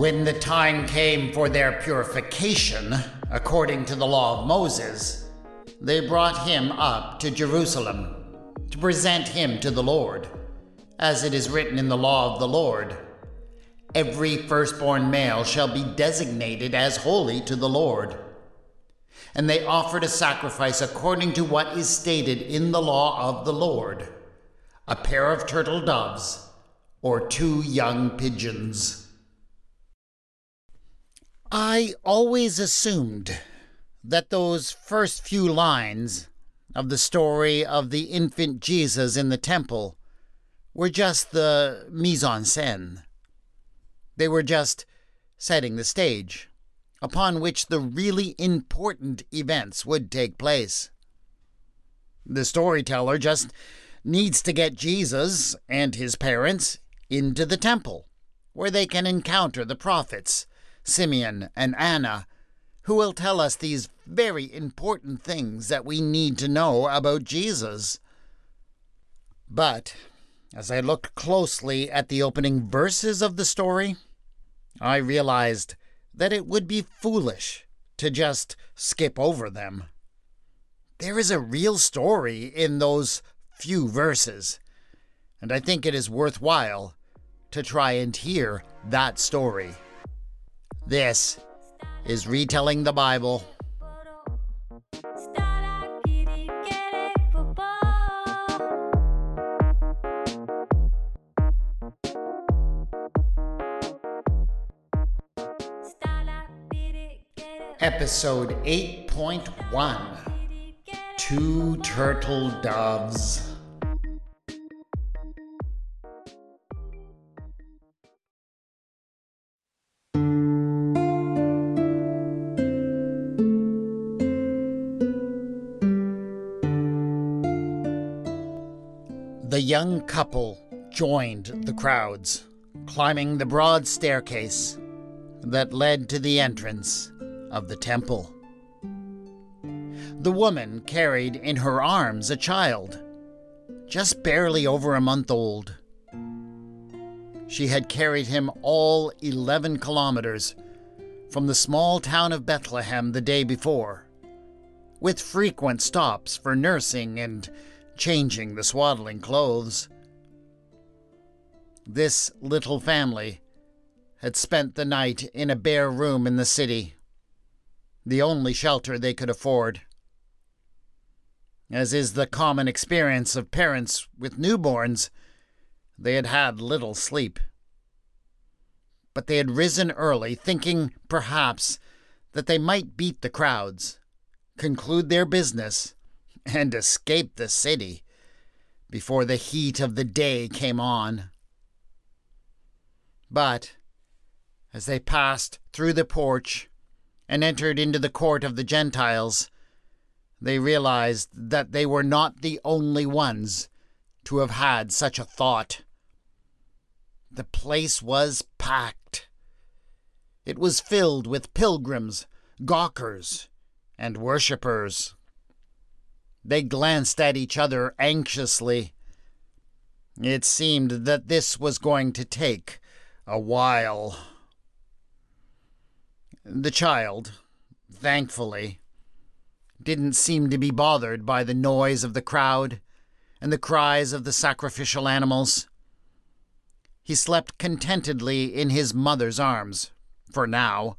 When the time came for their purification, according to the law of Moses, they brought him up to Jerusalem to present him to the Lord, as it is written in the law of the Lord. Every firstborn male shall be designated as holy to the Lord. And they offered a sacrifice according to what is stated in the law of the Lord a pair of turtle doves or two young pigeons. I always assumed that those first few lines of the story of the infant Jesus in the temple were just the mise en scène. They were just setting the stage upon which the really important events would take place. The storyteller just needs to get Jesus and his parents into the temple, where they can encounter the prophets, Simeon and Anna, who will tell us these very important things that we need to know about Jesus. But as I looked closely at the opening verses of the story, I realized that it would be foolish to just skip over them. There is a real story in those few verses, and I think it is worthwhile to try and hear that story. This is Retelling the Bible. Episode 8.1 Two Turtle Doves. The young couple joined the crowds, climbing the broad staircase that led to the entrance of the temple. The woman carried in her arms a child, just barely over a month old. She had carried him all 11 kilometers from the small town of Bethlehem the day before, with frequent stops for nursing and changing the swaddling clothes. This little family had spent the night in a bare room in the city, the only shelter they could afford. As is the common experience of parents with newborns, they had had little sleep. But they had risen early, thinking, perhaps, that they might beat the crowds, conclude their business, and escape the city before the heat of the day came on. But as they passed through the porch and entered into the court of the Gentiles, they realized that they were not the only ones to have had such a thought. The place was packed. It was filled with pilgrims, gawkers, and worshippers. They glanced at each other anxiously. It seemed that this was going to take a while. The child, thankfully, didn't seem to be bothered by the noise of the crowd and the cries of the sacrificial animals. He slept contentedly in his mother's arms, for now.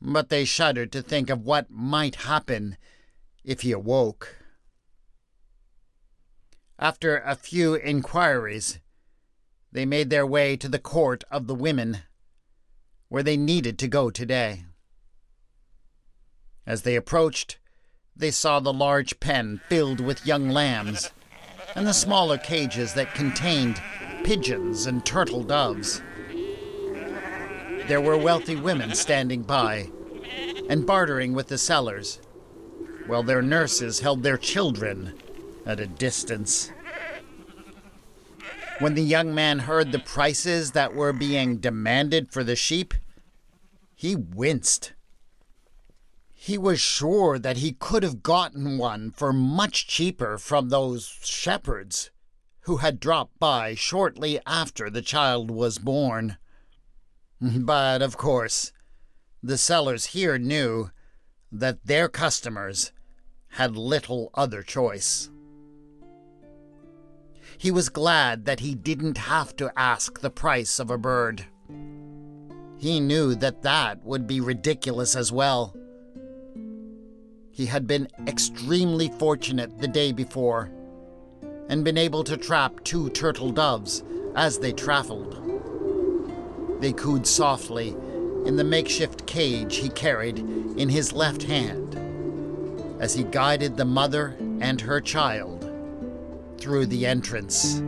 But they shuddered to think of what might happen if he awoke. After a few inquiries, they made their way to the court of the women, where they needed to go today. As they approached, they saw the large pen filled with young lambs and the smaller cages that contained pigeons and turtle doves. There were wealthy women standing by and bartering with the sellers while their nurses held their children at a distance. When the young man heard the prices that were being demanded for the sheep, he winced. He was sure that he could have gotten one for much cheaper from those shepherds who had dropped by shortly after the child was born. But, of course, the sellers here knew that their customers had little other choice. He was glad that he didn't have to ask the price of a bird. He knew that that would be ridiculous as well. He had been extremely fortunate the day before and been able to trap two turtle doves as they traveled. They cooed softly in the makeshift cage he carried in his left hand as he guided the mother and her child through the entrance.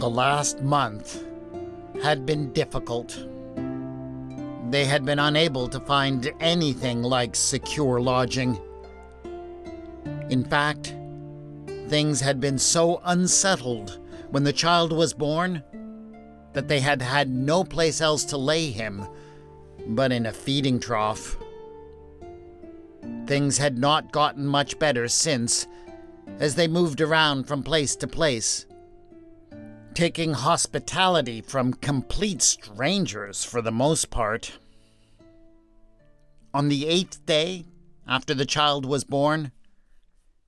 The last month had been difficult. They had been unable to find anything like secure lodging. In fact, things had been so unsettled when the child was born that they had had no place else to lay him but in a feeding trough. Things had not gotten much better since, as they moved around from place to place, taking hospitality from complete strangers for the most part. On the eighth day after the child was born,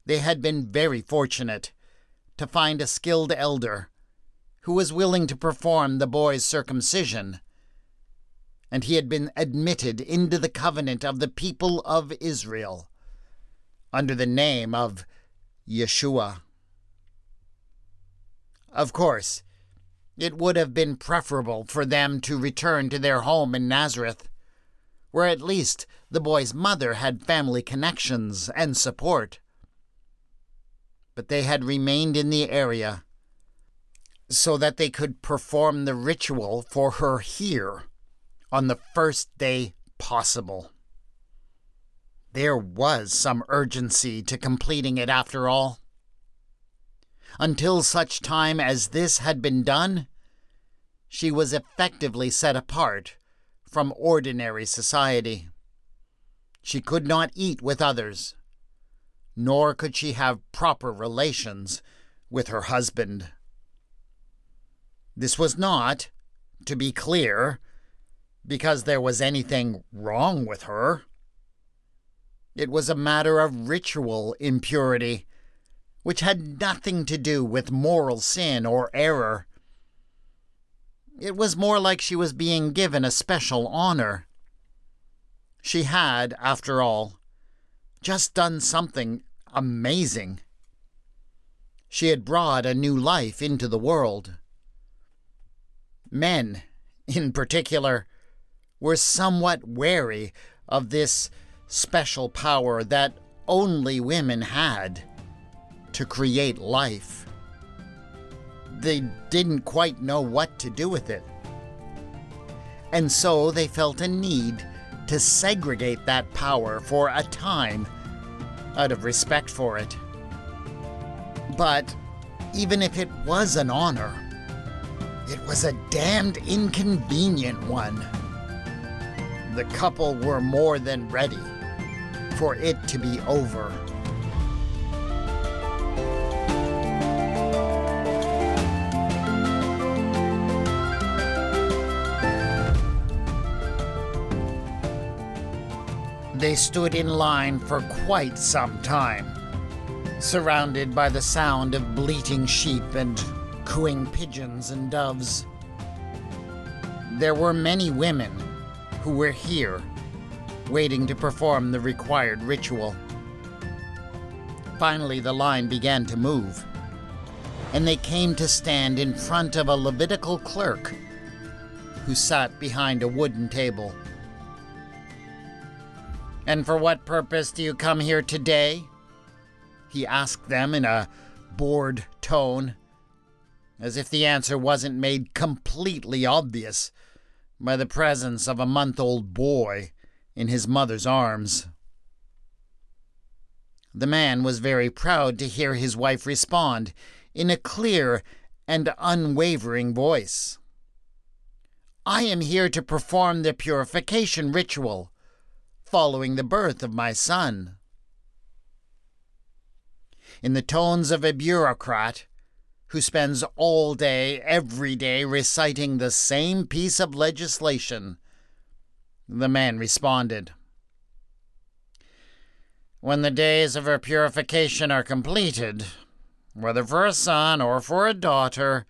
they had been very fortunate to find a skilled elder who was willing to perform the boy's circumcision, and he had been admitted into the covenant of the people of Israel under the name of Yeshua. Of course, it would have been preferable for them to return to their home in Nazareth, where at least the boy's mother had family connections and support. But they had remained in the area so that they could perform the ritual for her here on the first day possible. There was some urgency to completing it after all. Until such time as this had been done, she was effectively set apart from ordinary society. She could not eat with others, nor could she have proper relations with her husband. This was not, to be clear, because there was anything wrong with her. It was a matter of ritual impurity, which had nothing to do with moral sin or error. It was more like she was being given a special honor. She had, after all, just done something amazing. She had brought a new life into the world. Men, in particular, were somewhat wary of this special power that only women had to create life. They didn't quite know what to do with it. And so they felt a need to segregate that power for a time out of respect for it. But even if it was an honor, it was a damned inconvenient one. The couple were more than ready for it to be over. They stood in line for quite some time, surrounded by the sound of bleating sheep and cooing pigeons and doves. There were many women who were here, waiting to perform the required ritual. Finally, the line began to move, and they came to stand in front of a Levitical clerk who sat behind a wooden table. And for what purpose do you come here today? He asked them in a bored tone as if the answer wasn't made completely obvious by the presence of a month old boy in his mother's arms. The man was very proud to hear his wife respond in a clear and unwavering voice. I am here to perform the purification ritual following the birth of my son. in the tones of a bureaucrat who spends all day, every day, reciting the same piece of legislation. The man responded, When the days of her purification are completed, whether for a son or for a daughter,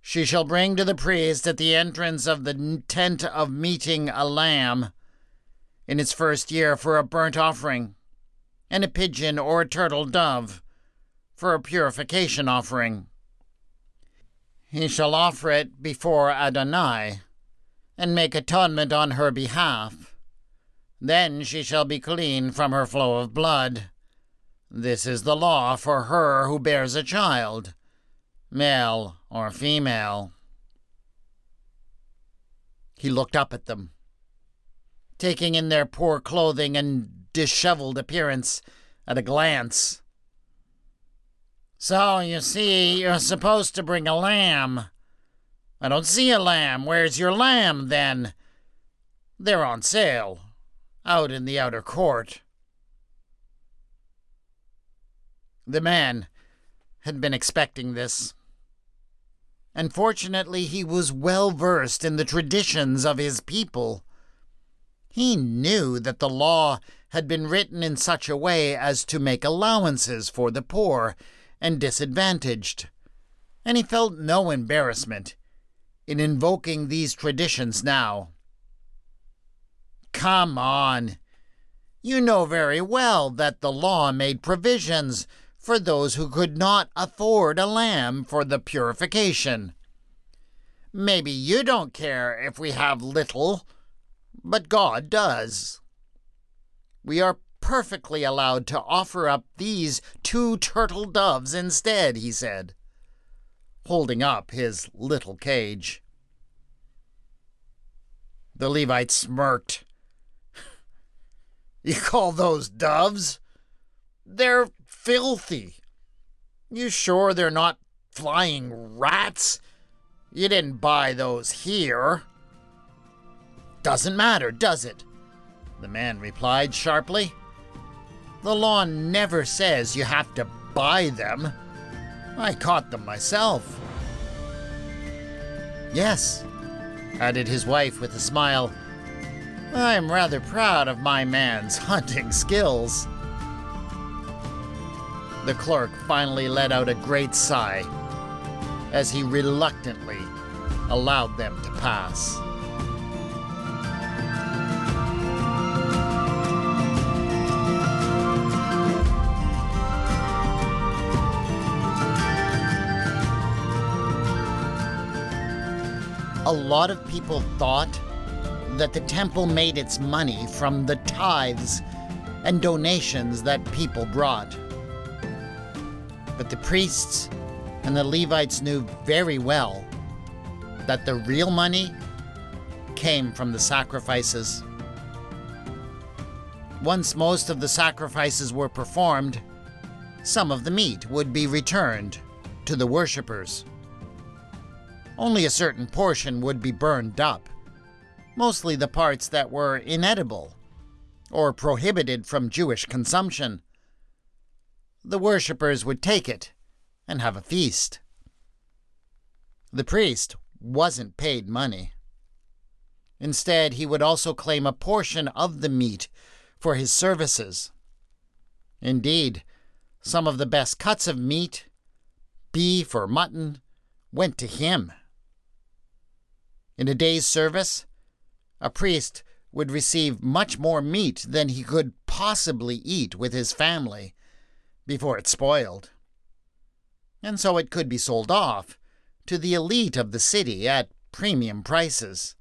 she shall bring to the priest at the entrance of the tent of meeting a lamb in its first year for a burnt offering, and a pigeon or a turtle dove for a purification offering. He shall offer it before Adonai, and make atonement on her behalf. Then she shall be clean from her flow of blood. This is the law for her who bears a child, male or female. He looked up at them, taking in their poor clothing and disheveled appearance at a glance. So, you see, you're supposed to bring a lamb. I don't see a lamb. Where's your lamb, then? They're on sale, out in the outer court. The man had been expecting this. And fortunately, he was well versed in the traditions of his people. He knew that the law had been written in such a way as to make allowances for the poor and disadvantaged, and he felt no embarrassment in invoking these traditions now. Come on. You know very well that the law made provisions for those who could not afford a lamb for the purification. Maybe you don't care if we have little, but God does. We are perfectly allowed to offer up these two turtle doves instead, he said, holding up his little cage. The Levite smirked. You call those doves? They're filthy. You sure they're not flying rats? You didn't buy those here. Doesn't matter, does it? The man replied sharply. The law never says you have to buy them. I caught them myself. Yes, added his wife with a smile. I'm rather proud of my man's hunting skills. The clerk finally let out a great sigh as he reluctantly allowed them to pass. A lot of people thought that the temple made its money from the tithes and donations that people brought. But the priests and the Levites knew very well that the real money came from the sacrifices. Once most of the sacrifices were performed, some of the meat would be returned to the worshippers. Only a certain portion would be burned up, mostly the parts that were inedible or prohibited from Jewish consumption. The worshippers would take it and have a feast. The priest wasn't paid money. Instead, he would also claim a portion of the meat for his services. Indeed, some of the best cuts of meat, beef or mutton, went to him. In a day's service, a priest would receive much more meat than he could possibly eat with his family before it spoiled. And so it could be sold off to the elite of the city at premium prices.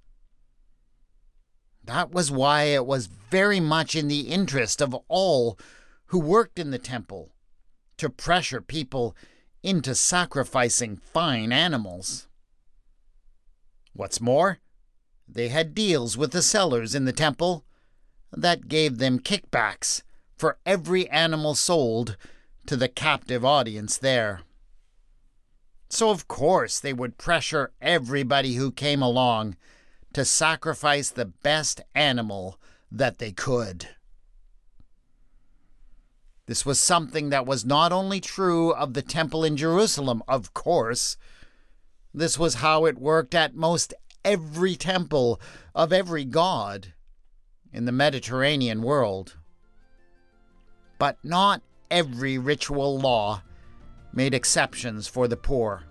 That was why it was very much in the interest of all who worked in the temple to pressure people into sacrificing fine animals. What's more, they had deals with the sellers in the temple that gave them kickbacks for every animal sold to the captive audience there. So, of course, they would pressure everybody who came along to sacrifice the best animal that they could. This was something that was not only true of the temple in Jerusalem, of course, this was how it worked at most every temple of every god in the Mediterranean world. But not every ritual law made exceptions for the poor.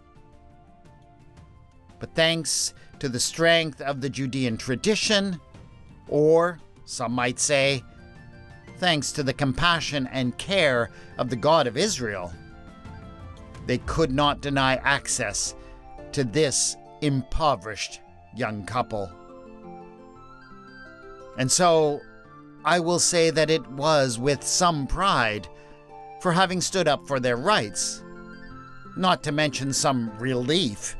But thanks to the strength of the Judean tradition, or some might say, thanks to the compassion and care of the God of Israel, they could not deny access to this impoverished young couple. And so, I will say that it was with some pride for having stood up for their rights, not to mention some relief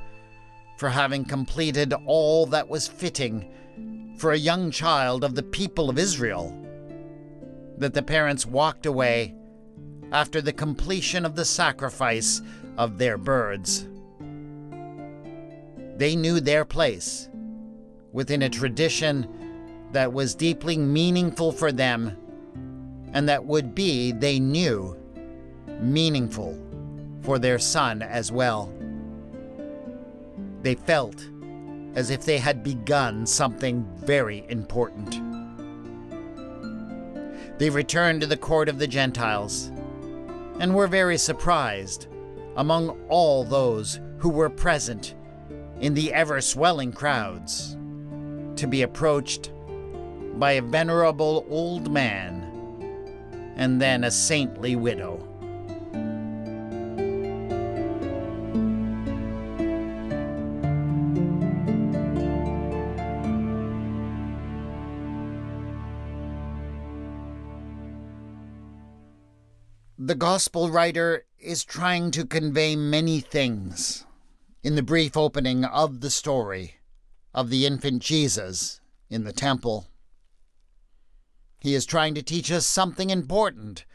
for having completed all that was fitting for a young child of the people of Israel, that the parents walked away after the completion of the sacrifice of their birds. They knew their place within a tradition that was deeply meaningful for them and that would be, they knew, meaningful for their son as well. They felt as if they had begun something very important. They returned to the court of the Gentiles and were very surprised among all those who were present in the ever swelling crowds to be approached by a venerable old man and then a saintly widow. The Gospel writer is trying to convey many things in the brief opening of the story of the infant Jesus in the temple. He is trying to teach us something important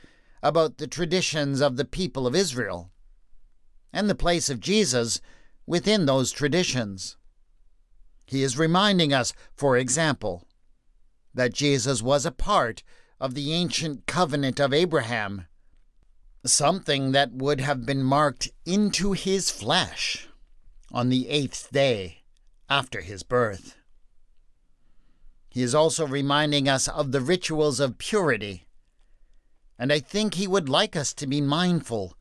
about the traditions of the people of Israel and the place of Jesus within those traditions. He is reminding us, for example, that Jesus was a part of the ancient covenant of Abraham, something that would have been marked into his flesh on the eighth day after his birth. He is also reminding us of the rituals of purity, and I think he would like us to be mindful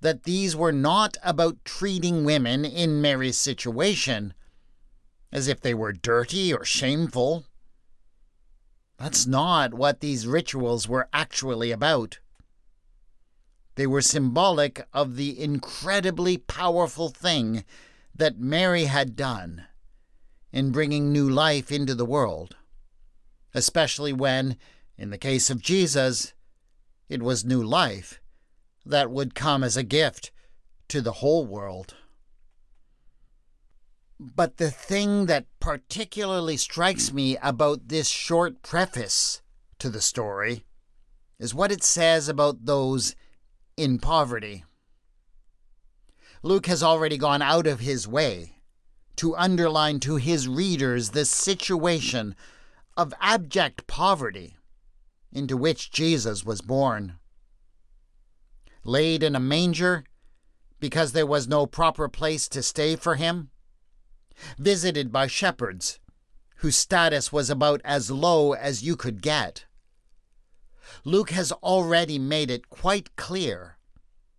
that these were not about treating women in Mary's situation as if they were dirty or shameful. That's not what these rituals were actually about. They were symbolic of the incredibly powerful thing that Mary had done in bringing new life into the world, especially when, in the case of Jesus, it was new life that would come as a gift to the whole world. But the thing that particularly strikes me about this short preface to the story is what it says about those in poverty. Luke has already gone out of his way to underline to his readers the situation of abject poverty into which Jesus was born. Laid in a manger because there was no proper place to stay for him, visited by shepherds whose status was about as low as you could get. Luke has already made it quite clear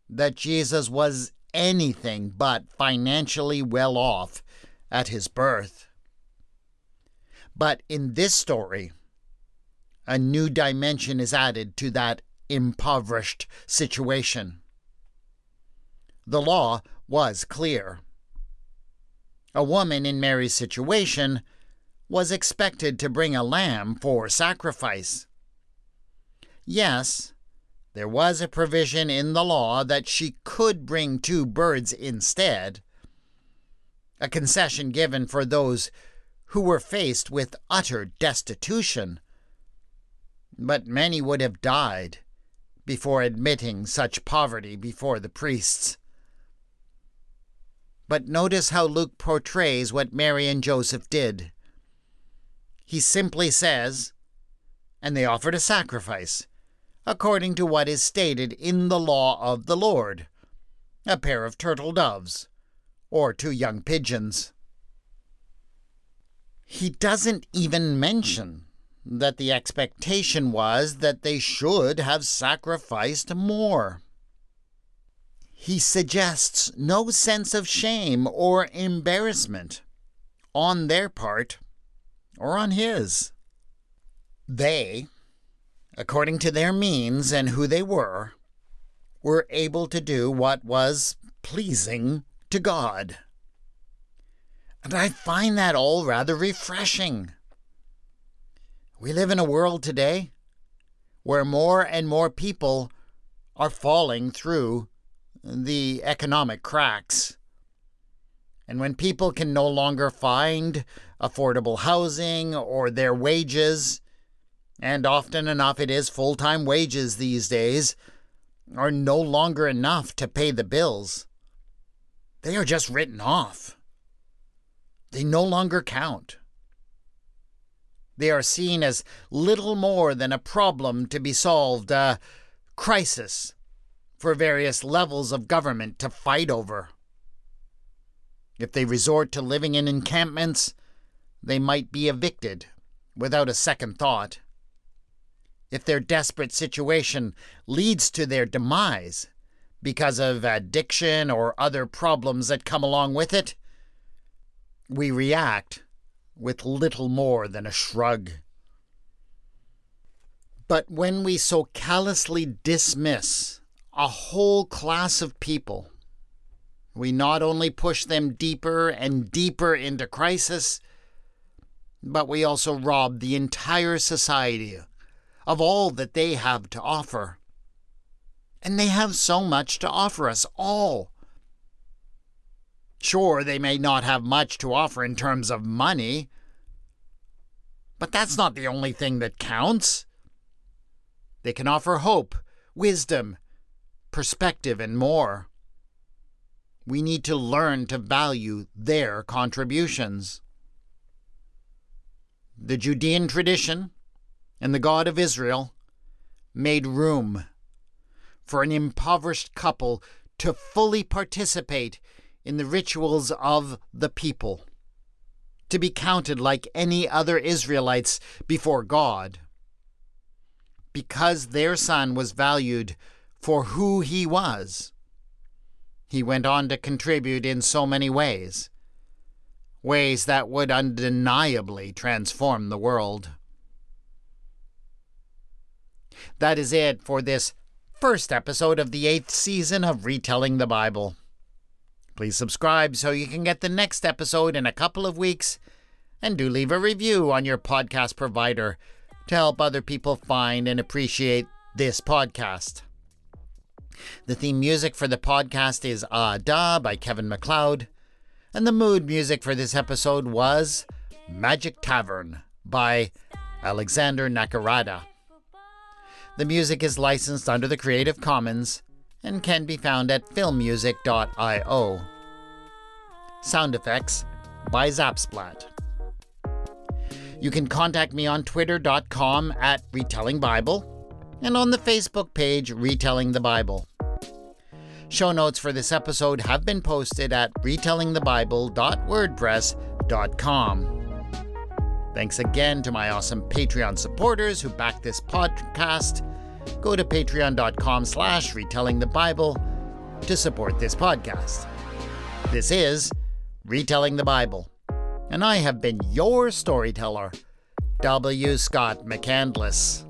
that Jesus was anything but financially well off at his birth. But in this story, a new dimension is added to that impoverished situation. The law was clear. A woman in Mary's situation was expected to bring a lamb for sacrifice. Yes, there was a provision in the law that she could bring two birds instead, a concession given for those who were faced with utter destitution. But many would have died before admitting such poverty before the priests. But notice how Luke portrays what Mary and Joseph did. He simply says, and they offered a sacrifice according to what is stated in the law of the Lord a pair of turtle doves, or two young pigeons. He doesn't even mention that the expectation was that they should have sacrificed more. He suggests no sense of shame or embarrassment on their part or on his. They, according to their means and who they were, were able to do what was pleasing to God. And I find that all rather refreshing. We live in a world today where more and more people are falling through the economic cracks. And when people can no longer find affordable housing or their wages, and often enough it is full time wages these days, are no longer enough to pay the bills. They are just written off. They no longer count. They are seen as little more than a problem to be solved, a crisis for various levels of government to fight over. If they resort to living in encampments, they might be evicted without a second thought. If their desperate situation leads to their demise because of addiction or other problems that come along with it, we react with little more than a shrug. But when we so callously dismiss a whole class of people, we not only push them deeper and deeper into crisis, but we also rob the entire society of all that they have to offer. And they have so much to offer us all. Sure, they may not have much to offer in terms of money, but that's not the only thing that counts. They can offer hope, wisdom, perspective, and more. We need to learn to value their contributions. The Judean tradition and the God of Israel made room for an impoverished couple to fully participate in the rituals of the people, to be counted like any other Israelites before God. Because their son was valued for who he was, he went on to contribute in so many ways ways that would undeniably transform the world. That is it for this first episode of the eighth season of Retelling the Bible. Please subscribe so you can get the next episode in a couple of weeks, and do leave a review on your podcast provider to help other people find and appreciate this podcast. The theme music for the podcast is Ah Da by Kevin MacLeod. And the mood music for this episode was Magic Tavern by Alexander Nakarada. The music is licensed under the Creative Commons and can be found at filmmusic.io. Sound effects by Zapsplat. You can contact me on twitter.com at retellingbible and on the Facebook page Retelling the Bible. Show notes for this episode have been posted at retellingthebible.wordpress.com. Thanks again to my awesome Patreon supporters who back this podcast. Go to patreon.com slash retellingthebible to support this podcast. This is Retelling the Bible, and I have been your storyteller, W. Scott McAndless.